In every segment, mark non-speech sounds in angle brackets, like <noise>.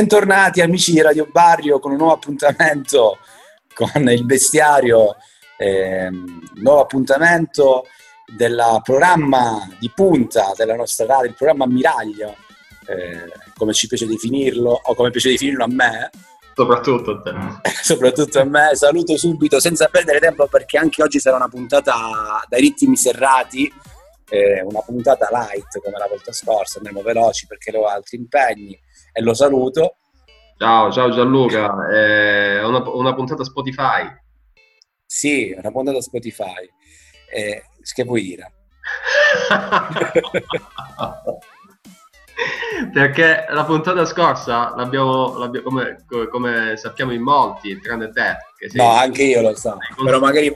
Bentornati amici di Radio Barrio con un nuovo appuntamento con il bestiario, eh, nuovo appuntamento del programma di punta della nostra radio, il programma Ammiraglio, eh, come ci piace definirlo, o come piace definirlo a me. Soprattutto a te. <laughs> Soprattutto a me. Saluto subito, senza perdere tempo, perché anche oggi sarà una puntata dai ritmi serrati, eh, una puntata light come la volta scorsa, andremo veloci perché ho altri impegni e lo saluto. Ciao, ciao Gianluca, è una, una puntata Spotify. Sì, una puntata Spotify. Eh, che vuoi dire? <laughs> Perché la puntata scorsa l'abbiamo, l'abbiamo come, come, sappiamo in molti, tranne te. Sì, no, anche io lo so, però magari,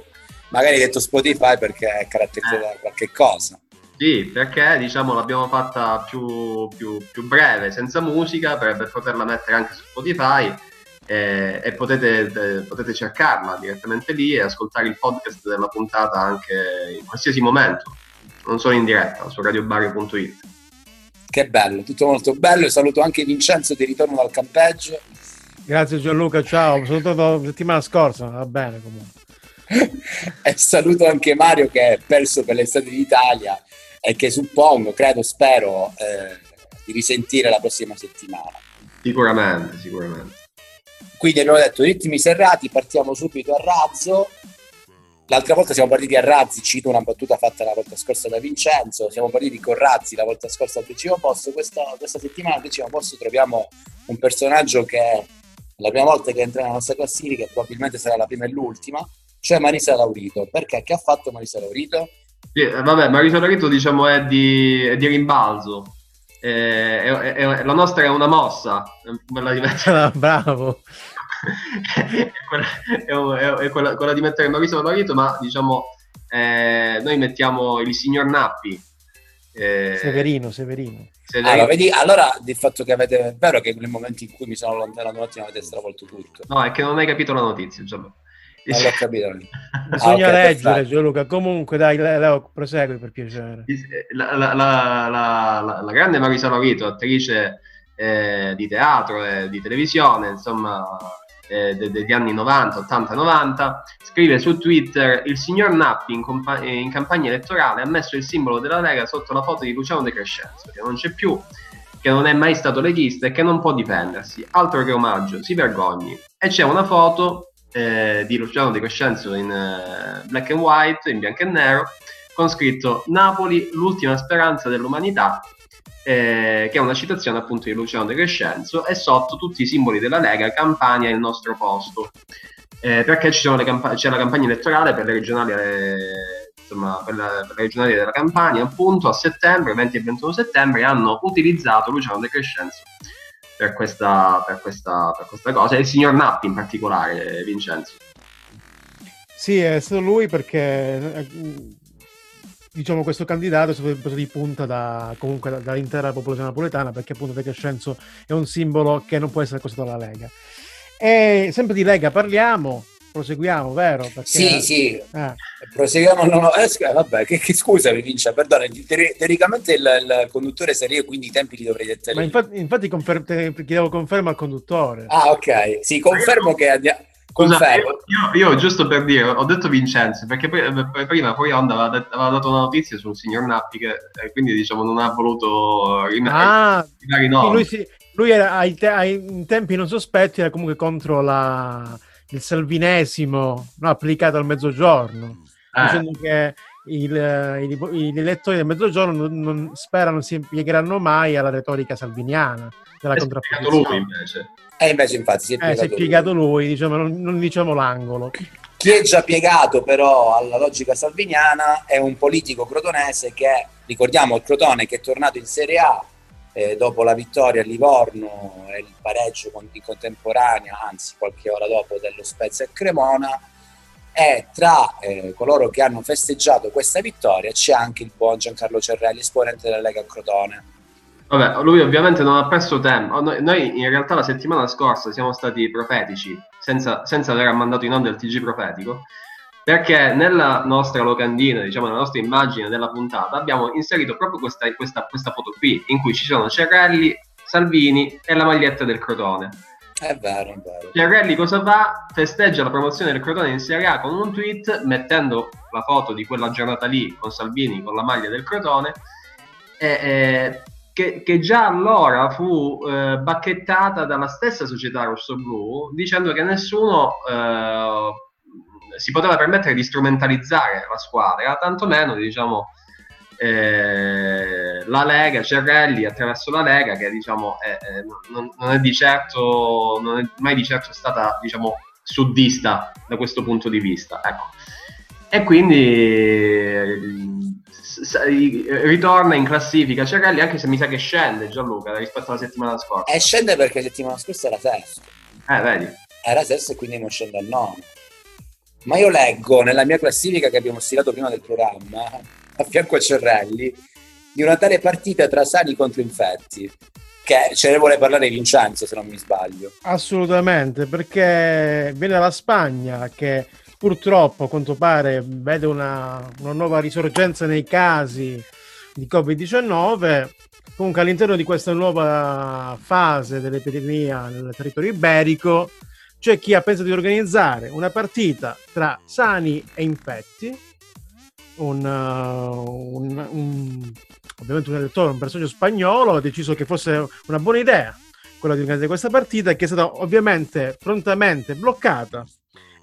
magari hai detto Spotify perché è caratterizzato eh. da qualche cosa. Sì, perché diciamo l'abbiamo fatta più, più, più breve, senza musica, per, per, poterla mettere anche su Spotify eh, e potete, eh, potete, cercarla direttamente lì e ascoltare il podcast della puntata anche in qualsiasi momento, non solo in diretta, su radiobario.it. Che bello, tutto molto bello. Saluto anche Vincenzo di ritorno dal campeggio. Grazie Gianluca, ciao. Ho salutato la settimana scorsa, va bene comunque. <laughs> e saluto anche Mario che è perso per l'estate d'Italia e che suppongo, credo, spero eh, di risentire la prossima settimana. Sicuramente, sicuramente. Quindi abbiamo detto ritmi serrati, partiamo subito a razzo. L'altra volta siamo partiti a Razzi, cito una battuta fatta la volta scorsa da Vincenzo, siamo partiti con Razzi la volta scorsa al decimo posto, questa, questa settimana al decimo posto troviamo un personaggio che è la prima volta che entra nella nostra classifica, probabilmente sarà la prima e l'ultima, cioè Marisa Laurito. Perché? Che ha fatto Marisa Laurito? Sì, eh, vabbè, Marisa Laurito diciamo è di, è di rimbalzo. Eh, è, è, la nostra è una mossa. <laughs> Ah, bravo. <laughs> è, quella, è, quella, quella, di mettere Marisa Laurito, ma diciamo eh, noi mettiamo il signor Nappi. Eh, Severino, Severino. Severino. Allora, vedi, allora il fatto che avete è vero che nel momento in cui mi sono allontanato un attimo avete stravolto tutto. No, è che non hai capito la notizia, Gianluca. Non l'ho capito. <laughs> Bisogna ah, okay, leggere, Gianluca. Comunque, dai, Leo, prosegui per piacere. La, la, la, la grande Marisa Lorito, attrice eh, di teatro e di televisione, insomma, eh, de- degli anni 90, 80, 90, scrive su Twitter: Il signor Nappi in, compa- in, campagna elettorale ha messo il simbolo della Lega sotto la foto di Luciano De Crescenzo, che non c'è più, che non è mai stato leghista e che non può difendersi. Altro che omaggio, si vergogni. E c'è una foto eh, di Luciano De Crescenzo in uh, black and white, in bianco e nero, con scritto Napoli, l'ultima speranza dell'umanità, eh, che è una citazione appunto di Luciano De Crescenzo, e sotto tutti i simboli della Lega, Campania è il nostro posto. Eh, perché camp- c'è la campagna elettorale per le regionali, eh, insomma, per, la, per le regionali della Campania, appunto a settembre, 20 e 21 settembre, hanno utilizzato Luciano De Crescenzo per questa, per questa, per questa cosa, e il signor Nappi in particolare, Vincenzo. Sì, è stato lui perché eh, diciamo questo candidato è stato preso di punta da, comunque dall'intera popolazione napoletana perché appunto De Crescenzo è un simbolo che non può essere accostato alla Lega. E sempre di Lega parliamo, proseguiamo, vero? Perché... Sì, sì, eh. proseguiamo. No, no, eh, vabbè, che, che scusa, Vincia, perdono, teoricamente il, il, conduttore sarei io, quindi i tempi li dovrei dettare. Ma infatti, infatti confer- chiedevo conferma al conduttore. Ah, ok, sì, confermo che andiamo. Scusa, io, io, giusto per dire, ho detto Vincenzo, perché poi, prima poi Onda aveva, aveva, dato una notizia sul signor Nappi che eh, quindi diciamo non ha voluto rimandare ah, Lui, si, lui era ai, te- ai tempi non sospetti, era comunque contro la il salvinesimo no, applicato al mezzogiorno, eh. dicendo che il, i, gli elettori del mezzogiorno non, non sperano si piegheranno mai alla retorica salviniana della contrapposizione. lui invece. E eh, invece infatti si è piegato, eh, si è piegato lui, lui diciamo, non, non diciamo l'angolo. Chi è già piegato però alla logica salviniana è un politico crotonese che, ricordiamo il Crotone che è tornato in Serie A eh, dopo la vittoria a Livorno e il pareggio in contemporanea, anzi qualche ora dopo dello Spezia e Cremona, e tra eh, coloro che hanno festeggiato questa vittoria c'è anche il buon Giancarlo Cerrelli, esponente della Lega Crotone. Vabbè, lui ovviamente non ha perso tempo. Noi, noi in realtà la settimana scorsa siamo stati profetici, senza, senza aver mandato in onda il TG profetico, perché nella nostra locandina, diciamo nella nostra immagine della puntata, abbiamo inserito proprio questa, questa, questa foto qui, in cui ci sono Cerrelli Salvini e la maglietta del Crotone. È vero, è vero. Chiarelli cosa fa? Festeggia la promozione del Crotone in Serie A con un tweet mettendo la foto di quella giornata lì con Salvini con la maglia del Crotone e, e che, che, già allora fu eh, bacchettata dalla stessa società rossoblu dicendo che nessuno eh, si poteva permettere di strumentalizzare la squadra, tantomeno diciamo, eh, la Lega, Cerrelli attraverso la Lega che diciamo, è, è, non, non, è di certo, non è mai di certo stata diciamo, suddista da questo punto di vista. Ecco. E quindi ritorna in classifica Cerelli anche se mi sa che scende Gianluca rispetto alla settimana scorsa e scende perché la settimana scorsa era sesto eh vedi era sesto e quindi non scende al nono ma io leggo nella mia classifica che abbiamo stilato prima del programma a fianco a Cerrelli di una tale partita tra sani contro infetti che ce ne vuole parlare Vincenzo se non mi sbaglio assolutamente perché viene dalla Spagna che purtroppo a quanto pare vede una, una nuova risorgenza nei casi di Covid-19. Comunque all'interno di questa nuova fase dell'epidemia nel territorio iberico c'è chi ha pensato di organizzare una partita tra sani e infetti, un, uh, un, un, ovviamente un elettore, un personaggio spagnolo ha deciso che fosse una buona idea quella di organizzare questa partita che è stata ovviamente prontamente bloccata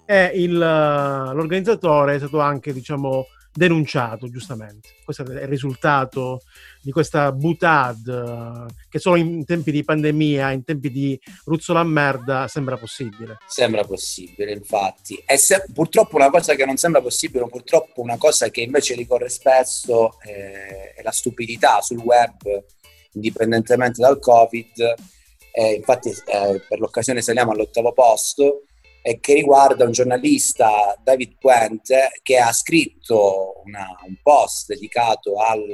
e il, l'organizzatore è stato anche, diciamo, denunciato giustamente. Questo è il risultato di questa butad che solo in tempi di pandemia, in tempi di ruzzola merda, sembra possibile. Sembra possibile, infatti. E se, purtroppo una cosa che non sembra possibile, purtroppo una cosa che invece ricorre spesso eh, è la stupidità sul web, indipendentemente dal Covid. Eh, infatti eh, per l'occasione saliamo all'ottavo posto e che riguarda un giornalista, David Puente, che ha scritto una, un post dedicato al,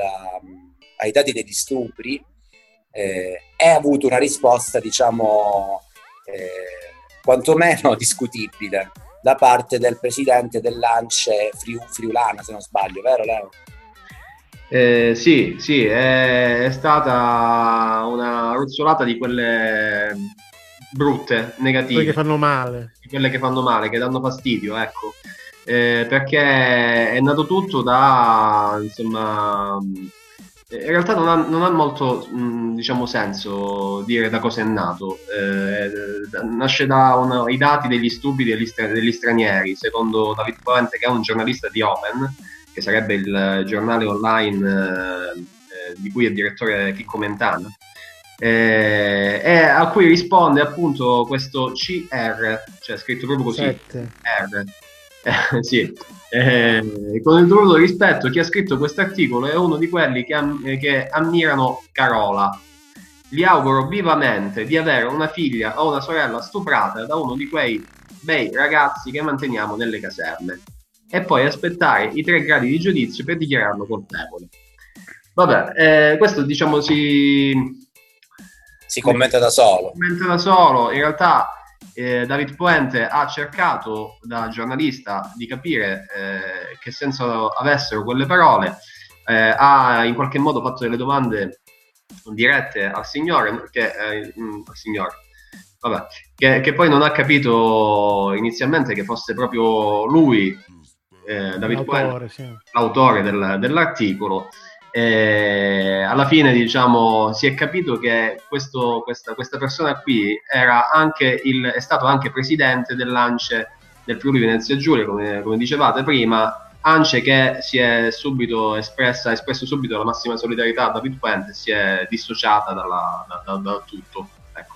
ai dati degli stupri eh, e ha avuto una risposta, diciamo, eh, quantomeno <laughs> discutibile da parte del presidente dell'Ance Friu, Friulana, se non sbaglio, vero Leo? Eh, sì, sì, è, è, stata una ruzzolata di quelle brutte, negative. Quelle che fanno male. Quelle che fanno male, che danno fastidio, ecco. Eh, perché è nato tutto da, insomma, in realtà non ha, non ha molto, mh, diciamo, senso dire da cosa è nato. Eh, nasce dai dati degli stupidi degli, stra- degli stranieri, secondo David Parente, che è un giornalista di Open, che sarebbe il giornale online eh, di cui è direttore Chicco Mentana eh, e a cui risponde appunto questo CR, cioè scritto proprio così, R. Eh, sì. Eh, con il dovuto rispetto, chi ha scritto questo articolo è uno di quelli che, am- che ammirano Carola. Gli auguro vivamente di avere una figlia o una sorella stuprata da uno di quei bei ragazzi che manteniamo nelle caserme e poi aspettare i tre gradi di giudizio per dichiararlo colpevole. Vabbè, eh, questo diciamo si, si commenta da solo. Commenta da solo. In realtà eh, David Puente ha cercato da giornalista di capire eh, che senso avessero quelle parole, eh, ha in qualche modo fatto delle domande dirette al signore, che, eh, mm, al signore vabbè, che, che, poi non ha capito inizialmente che fosse proprio lui, eh, David l'autore, Puente, sì. l'autore del, dell'articolo. E alla fine diciamo si è capito che questo, questa, questa, persona qui il, è stato anche presidente dell'ANCE del Friuli Venezia Giulia come, come, dicevate prima ANCE che si è subito espressa ha espresso subito la massima solidarietà a David Puente si è dissociata dalla, da, da, da tutto ecco.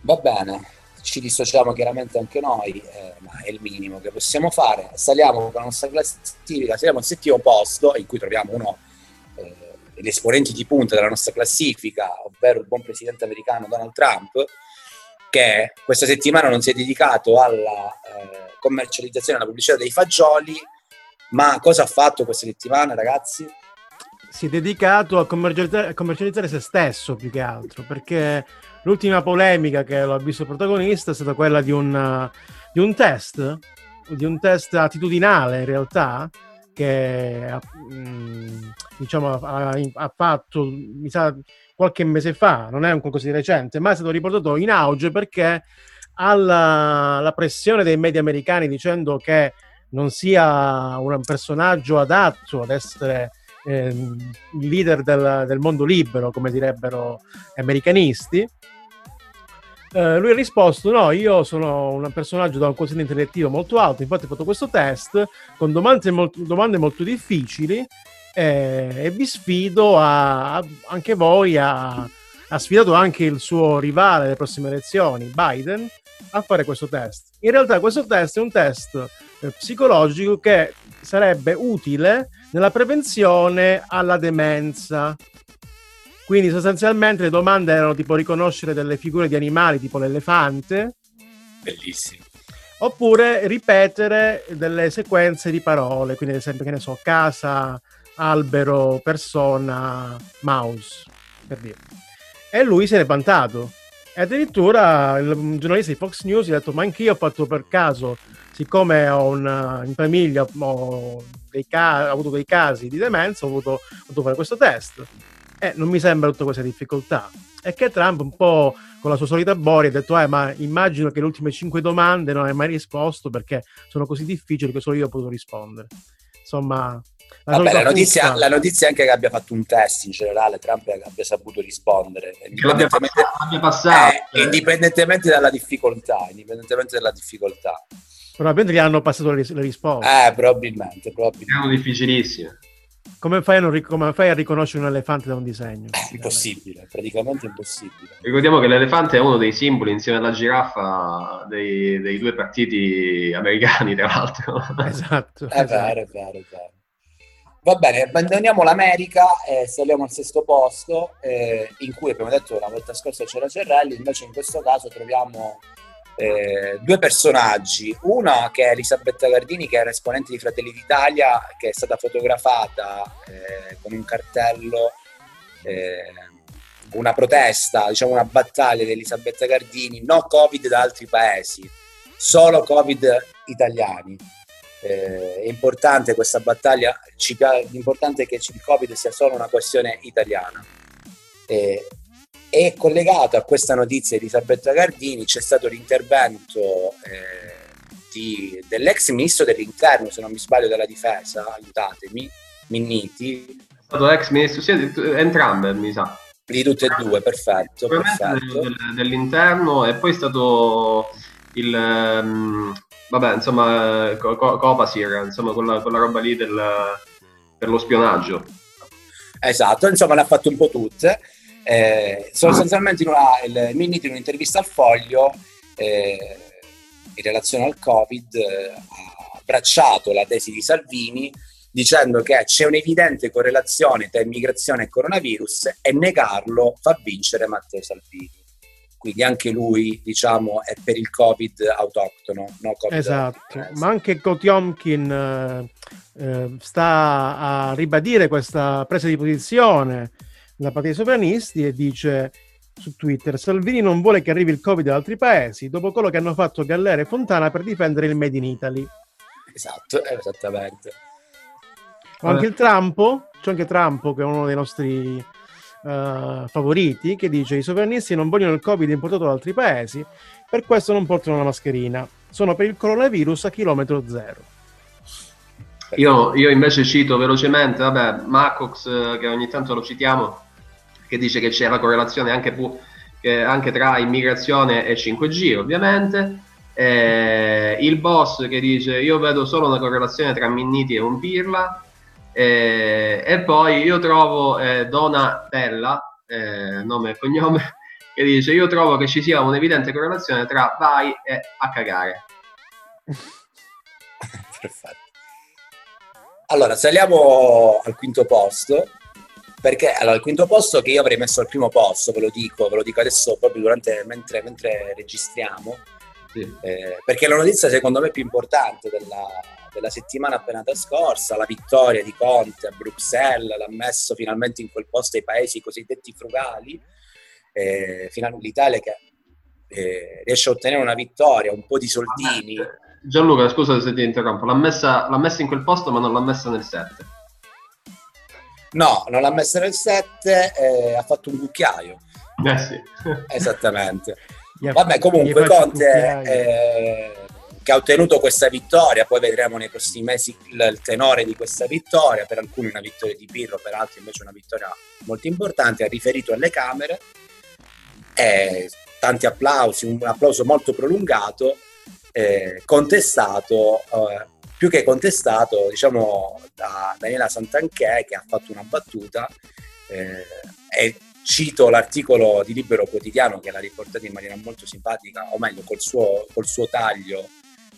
va bene ci dissociamo chiaramente anche noi, eh, ma è il minimo che possiamo fare. Saliamo con la nostra classifica, saliamo al settimo posto, in cui troviamo uno eh, degli esponenti di punta della nostra classifica, ovvero il buon presidente americano Donald Trump, che questa settimana non si è dedicato alla eh, commercializzazione e alla pubblicità dei fagioli, ma cosa ha fatto questa settimana, ragazzi? Si è dedicato a commercializzare, a commercializzare se stesso più che altro, perché L'ultima polemica che l'ho visto protagonista è stata quella di un, di un test, di un test attitudinale in realtà, che mm, diciamo, ha, ha, fatto, mi sa, qualche mese fa, non è un qualcosa di recente, ma è stato riportato in auge perché alla, pressione dei media americani dicendo che non sia un personaggio adatto ad essere eh, il leader del, del, mondo libero, come direbbero gli americanisti, eh, lui ha risposto: No, io sono un personaggio da un quoziente intellettivo molto alto. Infatti, ho fatto questo test con domande molto, domande molto difficili. Eh, e vi sfido a, a anche voi a, ha sfidato anche il suo rivale alle prossime elezioni, Biden, a fare questo test. In realtà questo test è un test eh, psicologico che sarebbe utile nella prevenzione alla demenza. Quindi sostanzialmente le domande erano tipo riconoscere delle figure di animali tipo l'elefante. Bellissimo. Oppure ripetere delle sequenze di parole, quindi ad esempio che ne so, casa, albero, persona, mouse, per dire. E lui se n'è vantato. E addirittura il giornalista di Fox News gli ha detto: Ma anch'io ho fatto per caso, siccome ho una, in famiglia ho, ca- ho, avuto dei casi di demenza, ho dovuto fare questo test eh, non mi sembra tutta questa difficoltà. E che Trump un po' con la sua solita boria ha detto, eh, ma immagino che le ultime cinque domande non hai mai risposto perché sono così difficili che solo io ho potuto rispondere. Insomma, la, Vabbè, la, notizia, la, notizia, è anche che abbia fatto un test in generale, Trump abbia saputo rispondere. Indipendentemente, abbia passato, eh, indipendentemente dalla difficoltà, indipendentemente dalla difficoltà. Probabilmente gli hanno passato le, le risposte. Eh, probabilmente, probabilmente. Erano difficilissime. Come fai, a, come fai, a riconoscere un elefante da un disegno? È impossibile, praticamente impossibile. Ricordiamo che l'elefante è uno dei simboli insieme alla giraffa dei, dei due partiti americani, tra l'altro. <laughs> Esatto. È esatto. vero, è vero, è vero. Va bene, abbandoniamo l'America e saliamo al sesto posto, eh, in cui abbiamo detto la volta scorsa c'era Cerrelli, invece in questo caso troviamo eh, due personaggi, una che è Elisabetta Gardini che era esponente di Fratelli d'Italia che è stata fotografata eh, con un cartello eh, una protesta, diciamo una battaglia di Elisabetta Gardini, no Covid da altri paesi, solo Covid italiani. Eh, è importante questa battaglia, l'importante è che il Covid sia solo una questione italiana. Eh, e collegato a questa notizia di Elisabetta Gardini c'è stato l'intervento eh, di, dell'ex ministro dell'interno, se non mi sbaglio, della difesa, aiutatemi, Minniti. È stato ex ministro, sì, entrambe mi sa. Di tutte e due, perfetto. perfetto. Del, dell'interno e poi è stato il... Um, vabbè, insomma, Copasir, insomma, quella, quella roba lì del, per lo spionaggio. Esatto, insomma, le ha fatto un po' tutte. Eh, sostanzialmente in una, il Minniti in un'intervista al Foglio eh, in relazione al Covid eh, ha abbracciato la tesi di Salvini dicendo che c'è un'evidente correlazione tra immigrazione e coronavirus e negarlo fa vincere Matteo Salvini. Quindi anche lui, diciamo, è per il Covid autoctono. No COVID esatto, ma anche Kotiomkin eh, eh, sta a ribadire questa presa di posizione la partita dei sovranisti e dice su Twitter Salvini non vuole che arrivi il Covid da altri paesi dopo quello che hanno fatto Gallera e Fontana per difendere il Made in Italy. Esatto, <laughs> esattamente. Ho anche il Trumpo, c'è anche Trumpo che è uno dei nostri uh, favoriti, che dice i sovranisti non vogliono il Covid importato da altri paesi, per questo non portano la mascherina. Sono per il coronavirus a chilometro zero. Io, io invece cito velocemente, vabbè, Marcox, eh, che ogni tanto lo citiamo, che dice che c'è la correlazione anche, pu- anche tra immigrazione e 5G, ovviamente. Eh, il boss che dice io vedo solo una correlazione tra Minniti e un Pirla. Eh, e poi io trovo eh, Donatella, eh, nome e cognome, <laughs> che dice io trovo che ci sia un'evidente correlazione tra vai e a cagare. <laughs> Perfetto. Allora, saliamo al quinto posto perché allora, il quinto posto che io avrei messo al primo posto, ve lo dico, ve lo dico adesso proprio durante, mentre, mentre registriamo, sì. eh, perché la notizia secondo me più importante della, della, settimana appena trascorsa, la vittoria di Conte a Bruxelles, l'ha messo finalmente in quel posto ai paesi cosiddetti frugali, eh, l'Italia che eh, riesce a ottenere una vittoria, un po' di soldini. Gianluca, scusa se ti interrompo, l'ha messa, l'ha messa in quel posto ma non l'ha messa nel 7. No, non l'ha messa nel 7, eh, ha fatto un cucchiaio. Eh sì. Esattamente. Vabbè, comunque Conte eh, che ha ottenuto questa vittoria, poi vedremo nei prossimi mesi il, il, tenore di questa vittoria, per alcuni una vittoria di Pirro, per altri invece una vittoria molto importante, ha riferito alle Camere, eh, tanti applausi, un applauso molto prolungato, eh, contestato, eh, più che contestato, diciamo, da Daniela Santanchè che ha fatto una battuta eh, e cito l'articolo di Libero Quotidiano che l'ha riportato in maniera molto simpatica, o meglio col suo, col suo taglio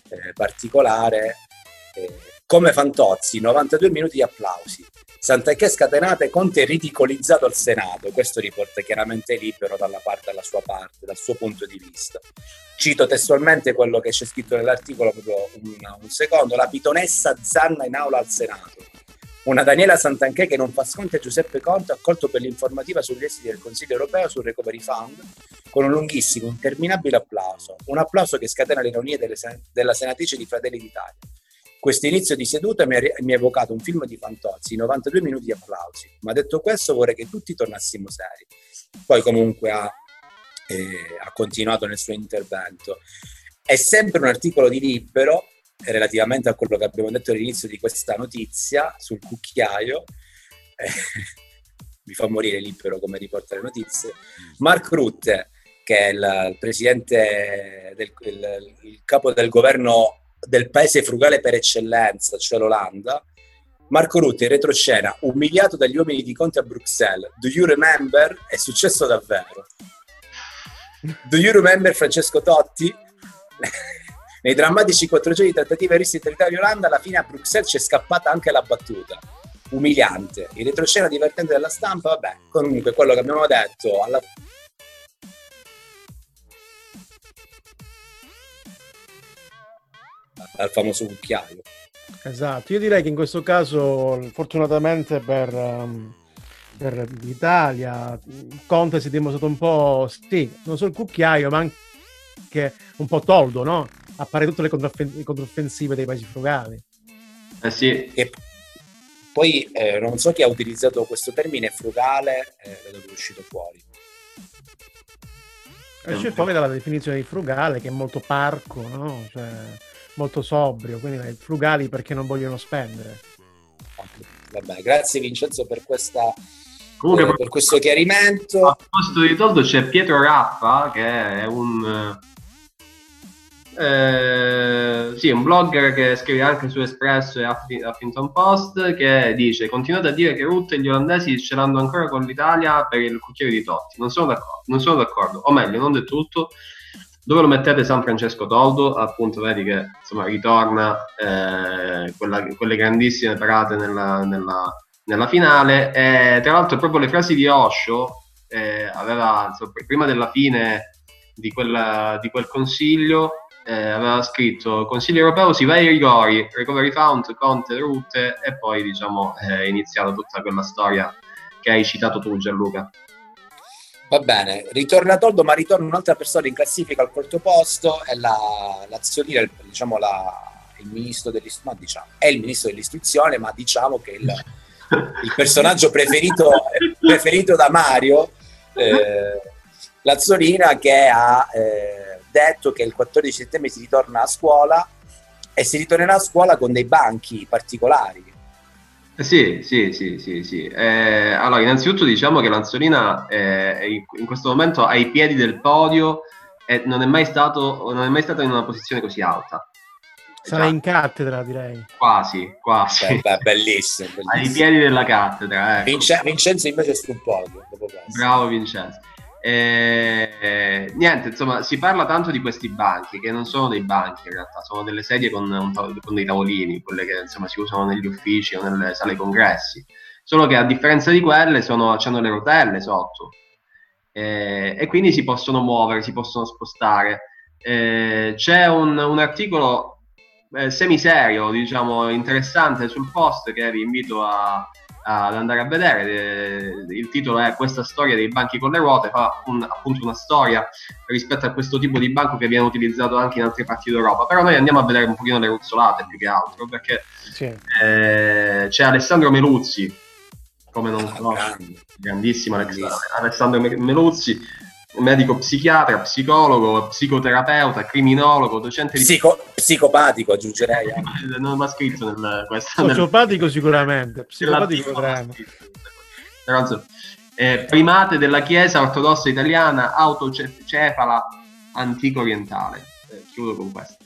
eh, particolare. Eh, come Fantozzi, 92 minuti di applausi. Sant'Echè scatenate, Conte ridicolizzato al Senato. Questo riporta chiaramente Libero dalla, parte, dalla sua parte, dal suo punto di vista. Cito testualmente quello che c'è scritto nell'articolo, proprio un, un secondo. La pitonessa zanna in aula al Senato una Daniela Santanchè che non fa sconti a Giuseppe Conte, accolto per l'informativa sugli esiti del Consiglio europeo sul Recovery Fund, con un lunghissimo, interminabile applauso. Un applauso che scatena le ironie sen- della senatrice di Fratelli d'Italia. Questo inizio di seduta mi ha, evocato un film di Fantozzi, 92 minuti di applausi. Ma detto questo vorrei che tutti tornassimo seri. Poi comunque ha, eh, ha continuato nel suo intervento. È sempre un articolo di Libero relativamente a quello che abbiamo detto all'inizio di questa notizia sul cucchiaio, eh, <laughs> mi fa morire libero come riporta le notizie, Mark Rutte, che è il, il presidente, del, il, il capo del governo del paese frugale per eccellenza, cioè l'Olanda, Marco Rutte in retroscena, umiliato dagli uomini di Conte a Bruxelles. Do you remember? È successo davvero. Do you remember Francesco Totti? <laughs> Nei drammatici quattro giorni di trattative risse tra Italia e Olanda, alla fine a Bruxelles c'è scappata anche la battuta. Umiliante. Il retroscena divertente della stampa, vabbè, comunque quello che abbiamo detto alla al famoso cucchiaio. Esatto, io direi che in questo caso, fortunatamente per, um, per l'Italia, Conte si è dimostrato un po', sì, non solo il cucchiaio, ma anche un po' toldo, no? a fare tutte le controffensive dei paesi frugali. Eh sì. E poi eh, non so chi ha utilizzato questo termine frugale, eh, vedo che è uscito fuori. Esce fuori dalla definizione di frugale che è molto parco, no? cioè, molto sobrio, quindi frugali perché non vogliono spendere. Vabbè, grazie Vincenzo per, questa, Comunque, eh, per questo chiarimento. A proposito di Toldo c'è Pietro Rappa che è un eh, sì, un blogger che scrive anche su Espresso e Huffington Post che dice continuate a dire che Rutte e gli olandesi ce l'hanno ancora con l'Italia per il cucchiaio di Totti. Non sono d'accordo, non sono d'accordo. o meglio, non del tutto. Dove lo mettete San Francesco Toldo? Appunto, vedi che insomma ritorna eh, quella, quelle grandissime parate nella, nella, nella finale. E, tra l'altro, proprio le frasi di Osho eh, aveva insomma, prima della fine di, quella, di quel consiglio eh, aveva scritto Consiglio europeo si va ai rigori, recovery fund, Conte, route e poi diciamo è iniziata tutta quella storia che hai citato tu Gianluca. Va bene, ritorna Toldo, ma ritorna un'altra persona in classifica al quarto posto, è la, l'azionina, diciamo la, il ministro dell'istruzione, diciamo, è il ministro dell'istruzione, ma diciamo che il, il personaggio preferito, preferito da Mario, eh, l'Azzolina che ha eh, detto che il 14 settembre si ritorna a scuola e si ritornerà a scuola con dei banchi particolari. Eh sì, sì, sì, sì, sì. Eh, allora, innanzitutto diciamo che l'Anzolina eh, in questo momento ai piedi del podio e non è mai stato, non è mai stato in una posizione così alta. Sarà in cattedra, direi. Quasi, quasi. Beh, bellissimo, <laughs> bellissimo. Ai piedi della cattedra. Ecco. Vince- Vincenzo invece è sul podio. Bravo Vincenzo. E, niente, insomma, si parla tanto di questi banchi, che non sono dei banchi in realtà, sono delle sedie con, un, con dei tavolini, quelle che insomma si usano negli uffici o nelle sale congressi. Solo che a differenza di quelle sono, hanno le rotelle sotto e, e, quindi si possono muovere, si possono spostare. E, c'è un, un articolo eh, semiserio, diciamo, interessante sul post che vi invito a, ad andare a vedere. Il titolo è Questa storia dei banchi con le ruote, fa un, appunto una storia rispetto a questo tipo di banco che viene utilizzato anche in altre parti d'Europa. Però noi andiamo a vedere un pochino le ruzzolate più che altro, perché sì. eh, c'è Alessandro Meluzzi, come non conosco, ah, grandissimo Alessandro Meluzzi, medico psichiatra, psicologo, psicoterapeuta, criminologo, docente di... Psico, psicopatico aggiungerei. Eh. <laughs> Non va scritto nel... Questo, Sociopatico nel... sicuramente, psicopatico. Però, eh, primate della Chiesa ortodossa italiana, autocefala antico orientale. Eh, chiudo con questo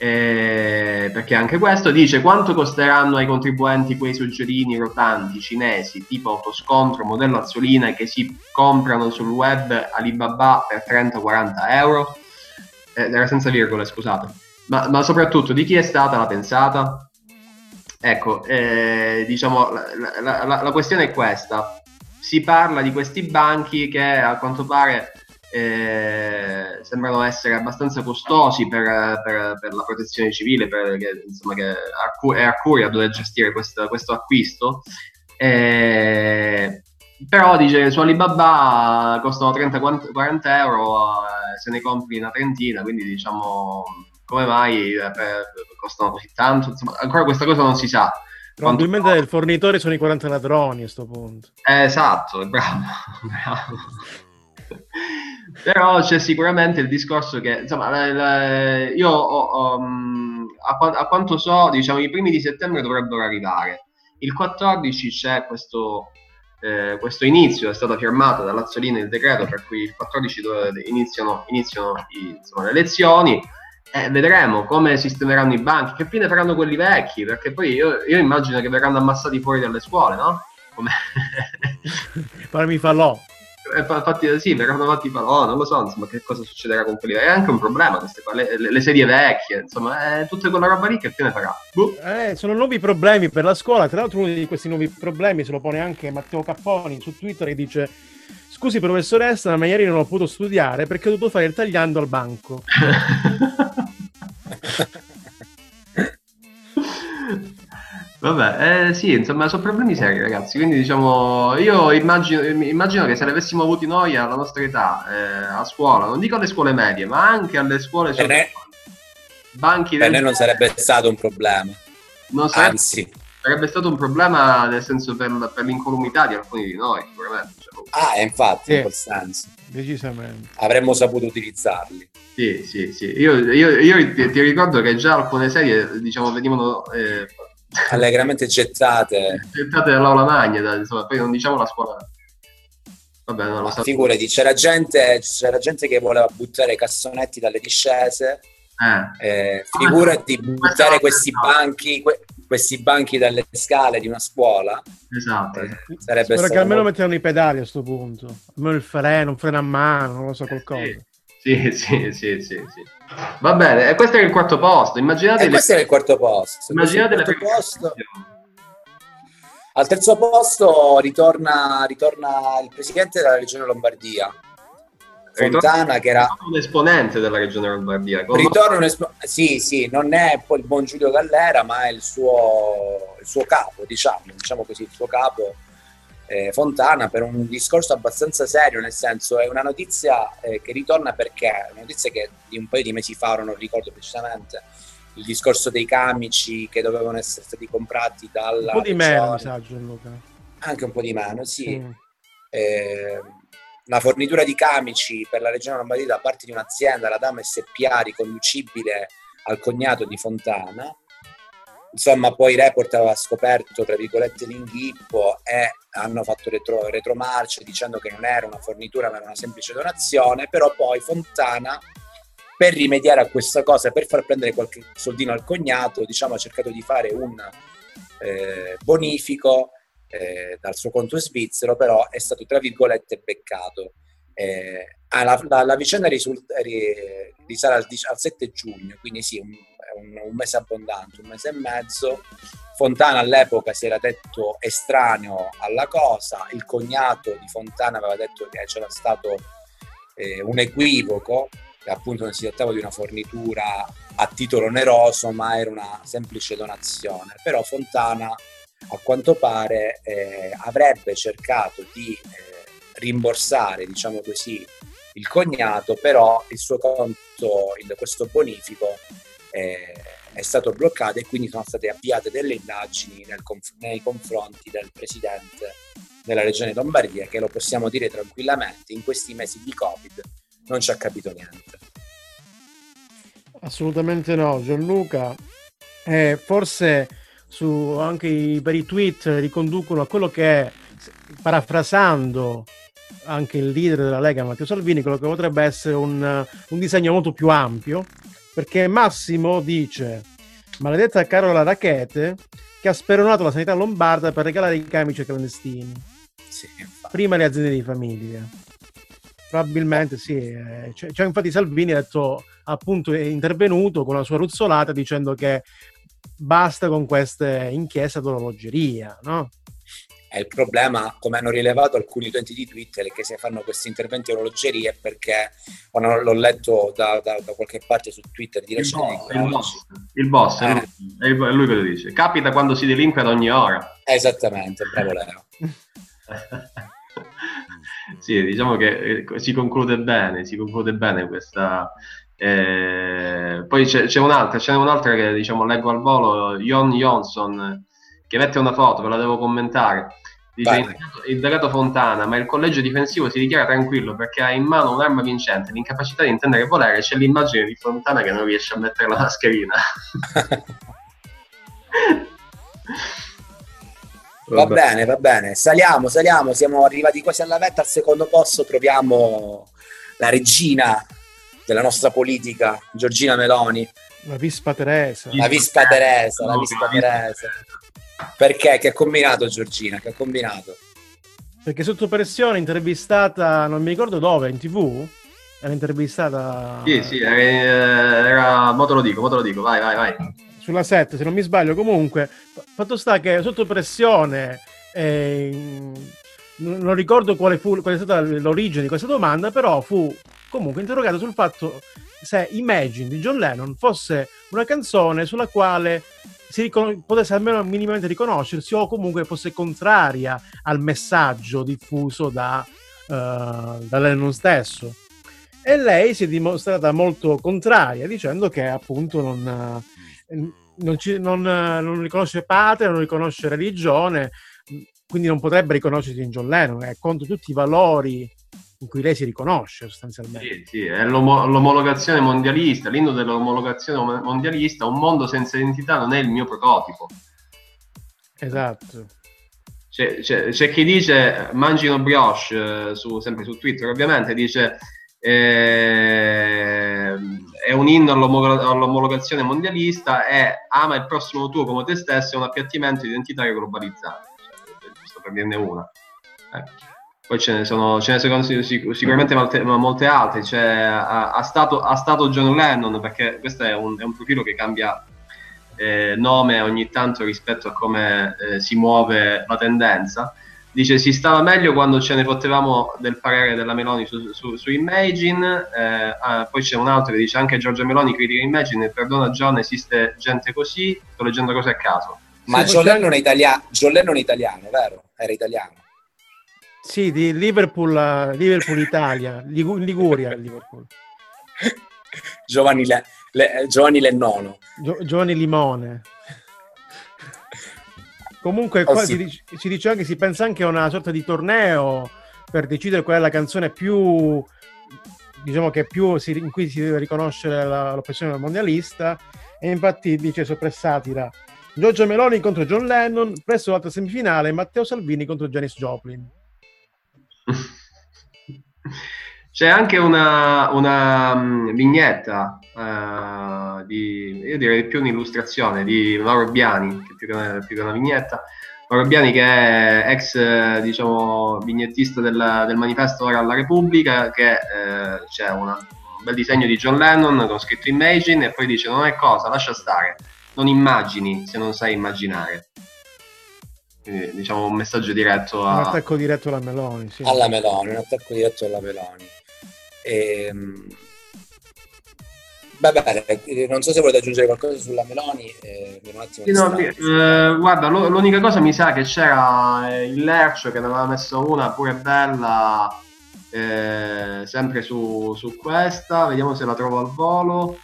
eh, perché anche questo dice quanto costeranno ai contribuenti quei suggerini rotanti cinesi tipo autoscontro modello azzolina che si comprano sul web Alibaba per 30-40 euro? Eh, era senza virgole scusate. Ma, ma, soprattutto di chi è stata la pensata? Ecco eh, diciamo la, la, la questione è questa. Si parla di questi banchi che a quanto pare eh, sembrano essere abbastanza costosi per, per, per la protezione civile, per, che, insomma, che è a curia dover gestire questo, questo acquisto. Eh, però dice su Alibaba costano 30-40 euro, eh, se ne compri una trentina, quindi diciamo come mai eh, costano così tanto? Insomma, ancora questa cosa non si sa. Probabilmente il fornitore sono i 40 ladroni a questo punto. Eh, esatto, bravo. <laughs> bravo. Però c'è sicuramente il discorso che, insomma, la, la, io ho, um, a, a, quanto so, diciamo, i primi di settembre dovrebbero arrivare. Il 14 c'è questo, eh, questo inizio, è stato firmato dall'Azzolina il decreto per cui il 14 iniziano, iniziano i, insomma, le elezioni e vedremo come sistemeranno i banchi, che fine faranno quelli vecchi, perché poi io, io immagino che verranno ammassati fuori dalle scuole, no? Come... <laughs> mi falò infatti sì, verranno fatti oh, non lo so, insomma, che cosa succederà con quelli. È anche un problema queste qua, le, le, sedie vecchie, insomma, è tutta quella roba lì che fine farà. Boh. Eh, sono nuovi problemi per la scuola. Tra l'altro, uno di questi nuovi problemi se lo pone anche Matteo Capponi su Twitter e dice: Scusi, professoressa, ma ieri non ho potuto studiare perché ho dovuto fare il tagliando al banco. <laughs> <laughs> <laughs> Vabbè, eh, sì, insomma, sono problemi seri, ragazzi. Quindi, diciamo, io immagino, immagino che se li avessimo avuti noi alla nostra età, eh, a scuola, non dico alle scuole medie, ma anche alle scuole per ne... banchi per noi non sarebbe stato un problema. Sarebbe, Anzi, sarebbe stato un problema nel senso per, per l'incolumità di alcuni di noi, sicuramente. Cioè, ah, infatti, sì. in quel senso. Decisamente. Avremmo saputo utilizzarli. Sì, sì, sì. Io, io, io ti, ti, ricordo che già alcune serie, diciamo, venivano... Eh, allegramente gettate. Gettate dall'aula magna, insomma, poi non diciamo la scuola. Vabbè, non lo so. Figurati, c'era gente, c'era gente che voleva buttare cassonetti dalle discese. Eh. Eh, figurati ah, buttare questi banchi, que- questi banchi dalle scale di una scuola. Esatto. Eh, sarebbe Spero che almeno molto... mettano i pedali a questo punto. Almeno il freno, un freno a mano, non lo so, qualcosa. Sì, <laughs> sì, sì, sì, sì. Va bene, e questo è il quarto posto. Immaginate. E questo è il quarto posto. Immaginate il quarto posto. Al terzo posto ritorna, ritorna il presidente della regione Lombardia, Fontana, che era un esponente della regione Lombardia. Ritorna un espo... Sì, sì, non è poi il buon Giulio Gallera, ma è il suo, il suo capo, diciamo, diciamo così, il suo capo eh, Fontana per un discorso abbastanza serio, nel senso è una notizia eh, che ritorna perché è una notizia che di un paio di mesi fa, ora non ricordo precisamente, il discorso dei camici che dovevano essere stati comprati dalla... Un po' di meno, mi sa Gianluca. Anche un po' di meno, sì. Mm. Eh, la fornitura di camici per la regione Lombardia da parte di un'azienda, la Dama SPA, riconducibile al cognato di Fontana, insomma poi Report aveva scoperto tra virgolette l'inghippo e hanno fatto retro, retromarcia dicendo che non era una fornitura ma era una semplice donazione però poi Fontana per rimediare a questa cosa per far prendere qualche soldino al cognato diciamo ha cercato di fare un eh, bonifico eh, dal suo conto svizzero però è stato tra virgolette beccato. Eh, la, la, la, vicenda risulta, risale al, al 7 giugno quindi sì un, un, un, mese abbondante, un mese e mezzo. Fontana all'epoca si era detto estraneo alla cosa, il cognato di Fontana aveva detto che c'era stato eh, un equivoco, che appunto non si trattava di una fornitura a titolo oneroso, ma era una semplice donazione. Però Fontana a quanto pare eh, avrebbe cercato di eh, rimborsare, diciamo così, il cognato, però il suo conto, il, questo bonifico eh, è stato bloccato e quindi sono state avviate delle indagini nel, nei confronti del presidente della regione Lombardia, che lo possiamo dire tranquillamente, in questi mesi di Covid non ci ha capito niente. Assolutamente no, Gianluca. Eh, forse su anche i, per i tweet riconducono a quello che è, parafrasando anche il leader della Lega Matteo Salvini, quello che potrebbe essere un, un disegno molto più ampio, perché Massimo dice maledetta Carola Rachete che ha speronato la sanità lombarda per regalare i camici ai clandestini. Sì, Prima le aziende di famiglia. Probabilmente sì. Eh, cioè, cioè, infatti Salvini ha detto, appunto, è intervenuto con la sua ruzzolata dicendo che basta con queste inchieste d'orologeria, no? È il problema, come hanno rilevato alcuni utenti di Twitter, che se fanno questi interventi orologerie perché non, l'ho letto da, da, da, qualche parte su Twitter di il boss, il boss, il boss eh. è, lui, è lui che lo dice. Capita quando si delinque ad ogni ora. Esattamente, bravo Leo. <laughs> sì, diciamo che eh, si conclude bene, si conclude bene questa, eh, poi c'è, c'è, un'altra, c'è un'altra che diciamo leggo al volo, Jon Johnson, che mette una foto, ve la devo commentare. Dice il delegato Fontana, ma il collegio difensivo si dichiara tranquillo perché ha in mano un'arma vincente, l'incapacità di intendere volere, c'è l'immagine di Fontana che non riesce a mettere la mascherina. <laughs> va bene, va bene, saliamo, saliamo, siamo arrivati quasi alla vetta, al secondo posto troviamo la regina della nostra politica, Giorgina Meloni. La Vispa Teresa. La Vispa Teresa, la Vispa Teresa. Perché? Che ha combinato Giorgina? Che ha combinato? Perché sotto pressione, intervistata, non mi ricordo dove, in tv? Era intervistata... Sì, sì, era, era... mo te lo dico, mo te lo dico, vai, vai, vai. Sulla 7, se non mi sbaglio, comunque, fatto sta che sotto pressione... Eh, non ricordo quale, fu, qual è stata l'origine di questa domanda, però fu comunque interrogato sul fatto se Imagine di John Lennon fosse una canzone sulla quale si ricon- potesse almeno minimamente riconoscersi o comunque fosse contraria al messaggio diffuso da, uh, da Lennon stesso. E lei si è dimostrata molto contraria, dicendo che appunto non, non, ci, non, non riconosce patria, non riconosce religione, quindi non potrebbe riconoscersi in John Lennon, è contro tutti i valori in cui lei si riconosce sostanzialmente. Sì, sì, è l'om- l'omologazione mondialista, l'inno dell'omologazione mondialista, un mondo senza identità non è il mio prototipo. Esatto. C'è, c'è, c'è chi dice, mangino brioche, eh, su, sempre su Twitter ovviamente, dice eh, è un inno all'omologazione mondialista e ama il prossimo tuo come te stesso, è un appiattimento identitario globalizzato. Giusto per dirne una. Ecco poi ce ne sono, ce ne sono sicuramente molte, molte altre, cioè, ha, ha, stato, ha, stato, John Lennon, perché questo è un, è un profilo che cambia eh, nome ogni tanto rispetto a come eh, si muove la tendenza. Dice si stava meglio quando ce ne fottevamo del parere della Meloni su, su, su Imagine, eh, ah, poi c'è un altro che dice anche Giorgia Meloni critica Imagine, perdona John, esiste gente così, sto leggendo cose a caso. Ma John Lennon, è italia- John Lennon è italiano, vero? Era italiano. Sì, di Liverpool, Liverpool Italia, Ligu- Liguria. Liverpool. Giovanni, Le, Le, Giovanni Lennono. Gio- Giovanni Limone. Comunque oh, qua sì. si, dice, si, dice anche, si pensa anche a una sorta di torneo per decidere qual è la canzone più, diciamo che più si, in cui si deve riconoscere la, l'oppressione mondialista e infatti dice sopra satira Giorgio Meloni contro John Lennon, presso l'altra semifinale Matteo Salvini contro Janis Joplin. <laughs> C'è anche una, una um, vignetta, uh, di, io direi più un'illustrazione di Mauro Biani, che più che una, più che una vignetta. Mauro Biani che è ex diciamo, vignettista del, del manifesto Ora alla Repubblica, che eh, c'è una, un bel disegno di John Lennon con scritto Imagine e poi dice non è cosa, lascia stare, non immagini se non sai immaginare. Quindi, diciamo un messaggio diretto a... Un attacco diretto alla Meloni, sì. Alla Meloni, un attacco diretto alla Meloni. E, ehm, Vabbè, eh, non so se volete aggiungere qualcosa sulla Meloni. Eh, un attimo no, eh, guarda, lo, l'unica cosa mi sa che c'era eh, il Lercio che ne aveva messo una pure bella, eh, sempre su, su, questa. Vediamo se la trovo al volo.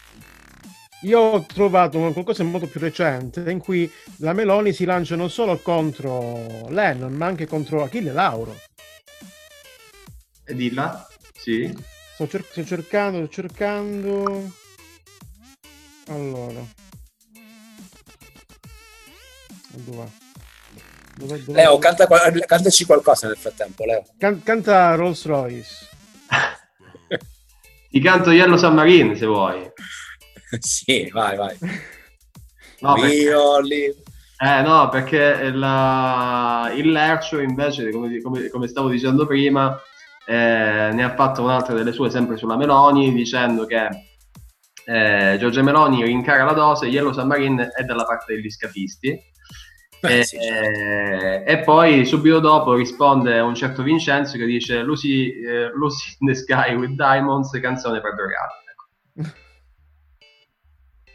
Io ho trovato qualcosa di molto più recente in cui la Meloni si lancia non solo contro Lennon, ma anche contro Achille Lauro. E dilla? Sì. Sto, cer- sto cercando, sto cercando. Allora. Dov'è? Dov'è, dov'è? Leo, canta, cantaci qualcosa nel frattempo, Leo. Can- canta Rolls Royce. <laughs> Ti canto Yellow Submarine se vuoi. <laughs> sì, vai, vai. No, perché... Eh no, perché la... il Lercio invece, come, come, come stavo dicendo prima, eh, ne ha fatto un'altra delle sue sempre sulla Meloni dicendo che eh, Giorgia Meloni rincara la dose, Yellow Submarine è dalla parte degli scafisti. Beh, e, sì, certo. e, poi subito dopo risponde un certo Vincenzo che dice Lucy, eh, Lucy in the Sky with Diamonds, canzone per drogare.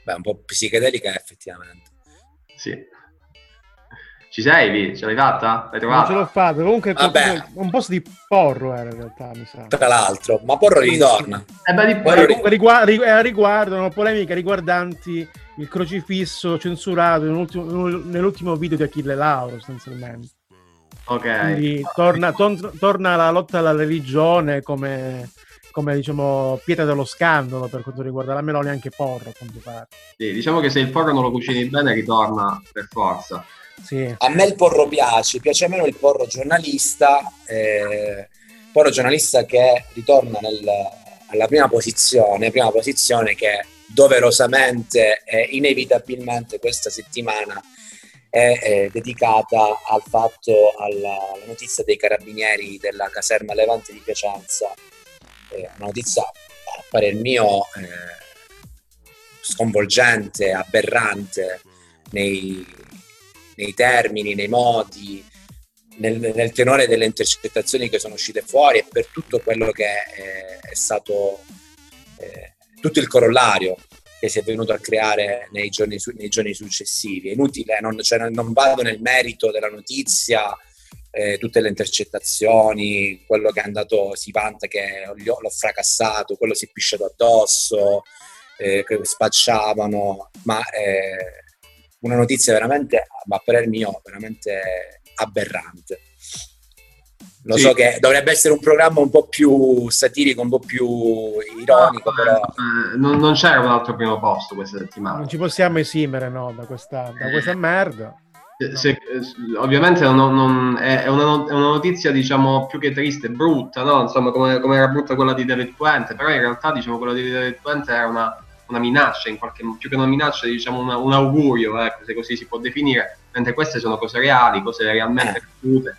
Beh, un po' psichedelica effettivamente. Sì. Ci sei, Vi? Ce l'hai fatta? L'hai trovata? Non ce l'ho fatta. Comunque Vabbè. un posto di porro era in realtà, mi sa. Tra l'altro, ma porro ritorna. Eh, beh, di porro comunque riguarda, riguarda, riguardano polemiche riguardanti il crocifisso censurato nell'ultimo video di Achille Lauro, sostanzialmente. Ok. Quindi torna, torna la lotta alla religione come, come diciamo pietra dello scandalo per quanto riguarda la Meloni anche porro a quanto pare. Sì, diciamo che se il porro non lo cucini bene ritorna per forza. Sì. A me il porro piace, piace meno il porro giornalista, eh, porro giornalista che ritorna nel, alla prima posizione, prima posizione che doverosamente e inevitabilmente questa settimana è, è, dedicata al fatto, alla, alla, notizia dei carabinieri della caserma Levante di Piacenza, eh, una notizia a parer mio eh, sconvolgente, aberrante nei, nei termini, nei modi, nel, nel, tenore delle intercettazioni che sono uscite fuori e per tutto quello che è, è stato eh, tutto il corollario che si è venuto a creare nei giorni, nei giorni successivi. È inutile, non, cioè, non, vado nel merito della notizia, eh, tutte le intercettazioni, quello che è andato, si vanta che l'ho fracassato, quello si è pisciato addosso, eh, che spacciavano, ma eh, una notizia veramente, a parer mio, veramente aberrante. Lo sì. so che dovrebbe essere un programma un po' più satirico, un po' più ironico, no, però... Eh, non, non, c'era un altro primo posto questa settimana. Non ci possiamo esimere no, da, questa, da questa merda. Se, se, ovviamente non, non, è, una, è, una, notizia diciamo più che triste, brutta, no? insomma come, come, era brutta quella di David Puente, però in realtà diciamo quella di David Puente era una, una minaccia, in qualche, più che una minaccia, diciamo una, un augurio, ecco, se così si può definire, mentre queste sono cose reali, cose realmente accadute.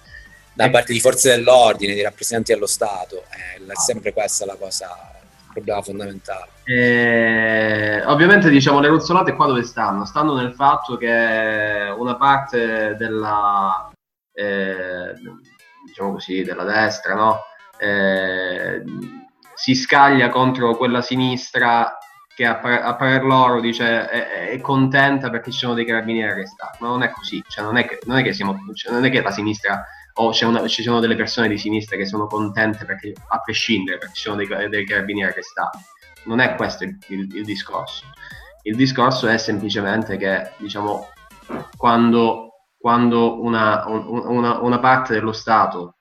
Da e... parte di forze dell'ordine, di rappresentanti dello Stato, è sempre questa la cosa, problema fondamentale. E, ovviamente diciamo le ruzzolate qua dove stanno? Stanno nel fatto che una parte della, eh, diciamo così, della destra, no? Eh, si scaglia contro quella sinistra che a, par- a parer loro dice è, è, contenta perché ci sono dei carabinieri arrestati, ma non è così, cioè, non, è che, non, è siamo, cioè, non è che la sinistra o una, ci sono delle persone di sinistra che sono contente perché, a prescindere perché ci sono dei, dei carabinieri arrestati, non è questo il, il, il discorso. Il discorso è semplicemente che diciamo quando, quando una, una, una parte dello Stato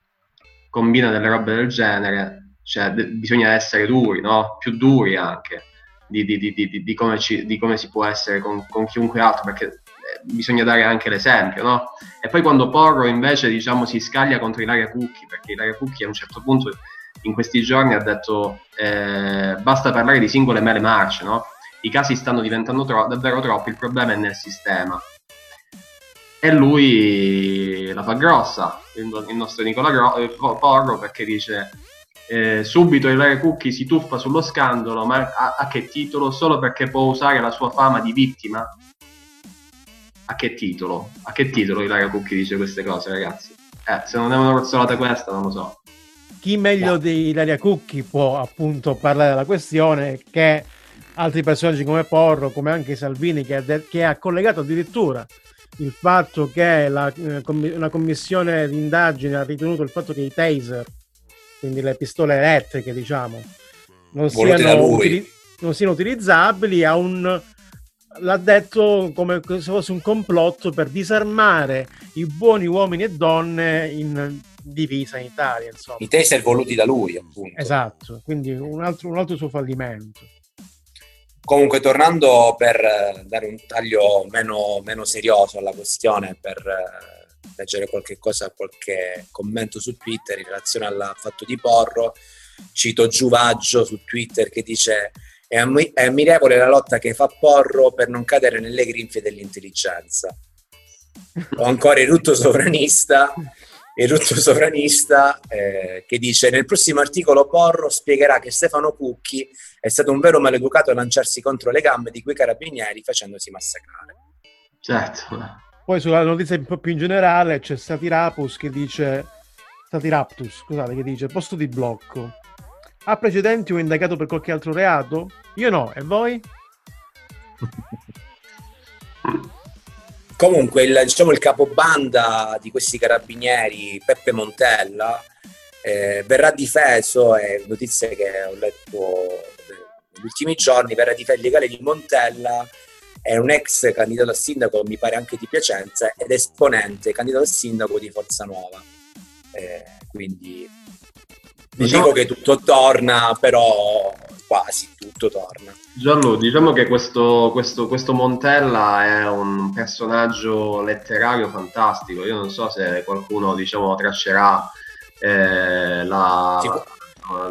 combina delle robe del genere, cioè, de- bisogna essere duri, no? più duri anche di, di, di, di come, ci, come, si può essere con, con chiunque altro, perché bisogna dare anche l'esempio, no? E poi quando Porro invece diciamo si scaglia contro Ilaria Cucchi, perché Ilaria Cucchi a un certo punto in questi giorni ha detto eh, basta parlare di singole mele marce, no? I casi stanno diventando tro- davvero troppi, il problema è nel sistema. E lui la fa grossa, il, nostro Nicola Gro- eh, Porro, perché dice eh, subito Ilaria Cucchi si tuffa sullo scandalo, ma a, a, che titolo? Solo perché può usare la sua fama di vittima? A che titolo? A che titolo Ilaria Cucchi dice queste cose, ragazzi? Eh, se non è una rozzolata questa, non lo so. Chi meglio no. di Ilaria Cucchi può appunto parlare della questione che altri personaggi come Porro, come anche Salvini, che ha, de- che ha collegato addirittura il fatto che la, eh, com- una commissione di indagine ha ritenuto il fatto che i taser, quindi le pistole elettriche, diciamo, non, siano, utili- non siano, utilizzabili, a un, l'ha detto come se fosse un complotto per disarmare i buoni uomini e donne in divisa in Italia. Insomma. I taser voluti da lui, appunto. Esatto, quindi un altro, un altro suo fallimento. Comunque, tornando per eh, dare un taglio meno, meno serioso alla questione, per eh, leggere qualche cosa, qualche commento su Twitter in relazione al fatto di Porro, cito Giuvaggio su Twitter che dice è, ammi- è ammirevole la lotta che fa Porro per non cadere nelle grinfie dell'intelligenza. O ancora il rutto sovranista il rutto sovranista eh, che dice nel prossimo articolo Porro spiegherà che Stefano Cucchi è stato un vero maleducato a lanciarsi contro le gambe di quei carabinieri facendosi massacrare. Certo. Poi sulla notizia un po' più in generale c'è Satirapus che dice Satiraptus, scusate, che dice posto di blocco. Ha precedenti o indagato per qualche altro reato? Io no, e voi? <laughs> Comunque il, diciamo, il capobanda di questi carabinieri, Peppe Montella, eh, verrà difeso, è notizia che ho letto negli ultimi giorni, verrà difeso il legale di Montella, è un ex candidato a sindaco, mi pare anche di Piacenza, ed esponente candidato a sindaco di Forza Nuova. Eh, quindi diciamo... dico che tutto torna, però quasi tutto torna. Gianlu, diciamo che questo, questo, questo, Montella è un personaggio letterario fantastico. Io non so se qualcuno diciamo, traccerà eh, la. Sicur-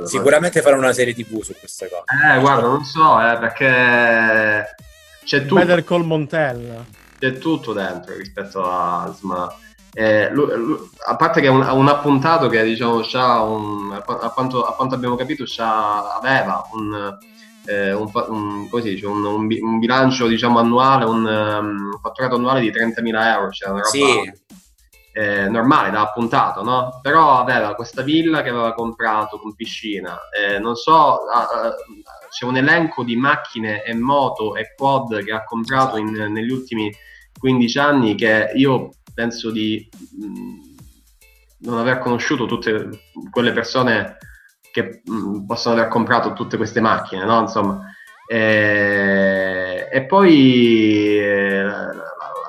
la... Sicuramente farà una serie TV su queste cose. Eh, guarda, non so, eh, perché c'è tutto. Better Call Montella. C'è tutto dentro rispetto a Sma. Eh, lui, lui, a parte che è un, un appuntato che diciamo un, a, quanto, a, quanto, abbiamo capito aveva un, eh, dice, un, bilancio diciamo, annuale, un um, fatturato annuale di 30.000 euro, cioè una roba sì. eh, normale da appuntato, no? però aveva questa villa che aveva comprato con piscina, eh, non so, uh, c'è un elenco di macchine e moto e quad che ha comprato in, negli ultimi 15 anni che io penso di mh, mm, non aver conosciuto tutte quelle persone che mh, mm, possono aver comprato tutte queste macchine, no? Insomma. E, e poi eh, la,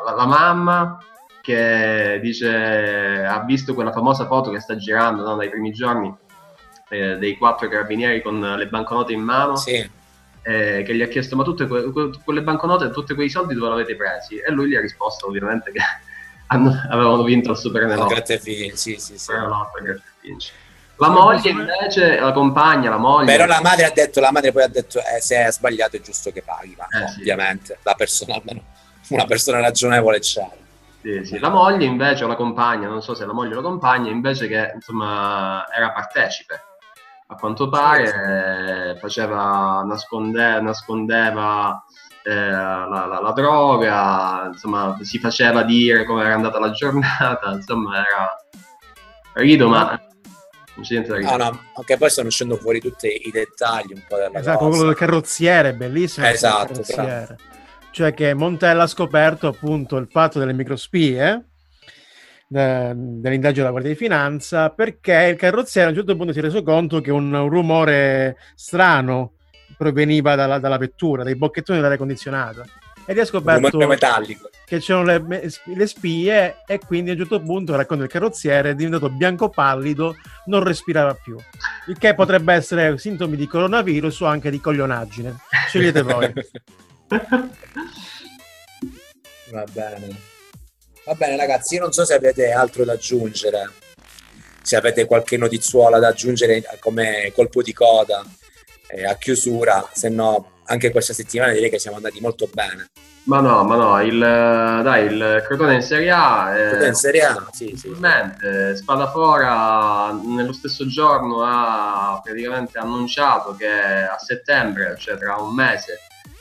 la, la, mamma che dice ha visto quella famosa foto che sta girando no, dai primi giorni eh, dei quattro carabinieri con le banconote in mano sì. eh, che gli ha chiesto ma tutte que- quelle banconote e tutti quei soldi dove le avete presi e lui gli ha risposto ovviamente che hanno, avevano vinto il Super Enalotto. Grazie sì, sì, sì. La moglie invece, la compagna, la moglie. Però la madre ha detto, la madre poi ha detto, eh, se è sbagliato è giusto che paghi, ma eh, ovviamente sì. la persona almeno, una persona ragionevole c'è. Sì, sì. La moglie invece, o la compagna, non so se la moglie o la compagna, invece che insomma era partecipe. A quanto pare sì, faceva, nasconde, nascondeva eh, la, la, la, droga, insomma, si faceva dire come era andata la giornata, <laughs> insomma, era rido, ma non c'è niente da ridere. No, no, anche poi stanno uscendo fuori tutti i dettagli un po' della Esatto, cosa. quello del carrozziere, bellissimo. Esatto, Cioè che Montella ha scoperto appunto il fatto delle microspie dell'indagine della Guardia di Finanza perché il carrozziere a un certo punto si è reso conto che un rumore strano proveniva dalla, dalla vettura, dai bocchettoni dell'aria condizionata. E ha scoperto che c'erano le, le, spie e quindi a un certo punto, racconta il carrozziere, è diventato bianco pallido, non respirava più. Il che potrebbe essere sintomi di coronavirus o anche di coglionaggine. Scegliete voi. <laughs> Va bene. Va bene ragazzi, io non so se avete altro da aggiungere, se avete qualche notizuola da aggiungere come colpo di coda eh, a chiusura, se no anche questa settimana direi che siamo andati molto bene. Ma no, ma no, il, dai, il Crotone in Serie A. Eh, Crotone in Serie A, sì, sì. Spadafora nello stesso giorno ha praticamente annunciato che a settembre, cioè tra un mese,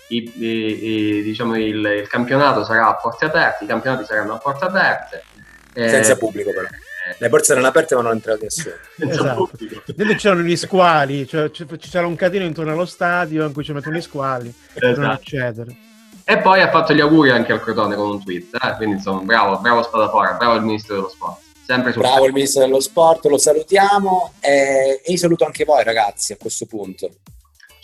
i, i, i, diciamo il, il, campionato sarà a porte aperte, i campionati saranno a porte aperte. Senza pubblico però. Le porte erano aperte ma non entrati nessuno. esatto. Dentro c'erano gli squali, cioè c'era un catino intorno allo stadio in cui ci mettono gli squali esatto. per non accedere. E poi ha fatto gli auguri anche al Crotone con un tweet, eh? quindi insomma bravo, bravo Spadafora, bravo il Ministro dello Sport. Sempre bravo il Ministro dello Sport, lo salutiamo e, e io saluto anche voi ragazzi a questo punto.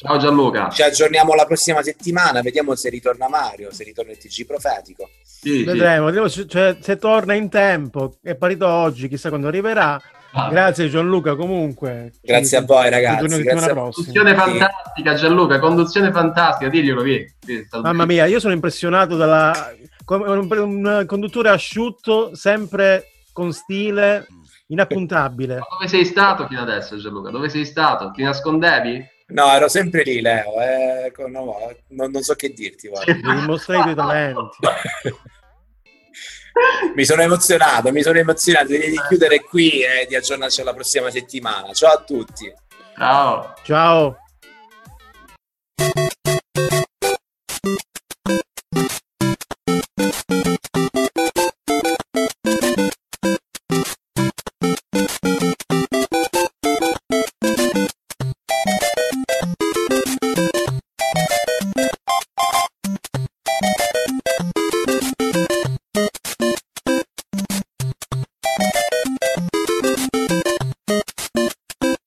Ciao Gianluca. Ci aggiorniamo la prossima settimana, vediamo se ritorna Mario, se ritorna il TG Profetico. Sì, Vedremo, sì. se, cioè, se torna in tempo, è parito oggi, chissà quando arriverà. Ah. Grazie Gianluca comunque. Grazie a voi ragazzi. Grazie a... Conduzione fantastica Gianluca, conduzione fantastica, diglielo via. Mamma mia, io sono impressionato dalla... Un, un conduttore asciutto, sempre con stile, inappuntabile. Ma dove sei stato fino adesso Gianluca? Dove sei stato? Ti nascondevi? No, ero sempre lì, Leo. Eh, no, non, non, so che dirti. Devi mostrare i tuoi talenti. <laughs> mi sono emozionato, mi sono emozionato. Direi di chiudere qui e di aggiornarci alla prossima settimana. Ciao a tutti. Ciao. Ciao.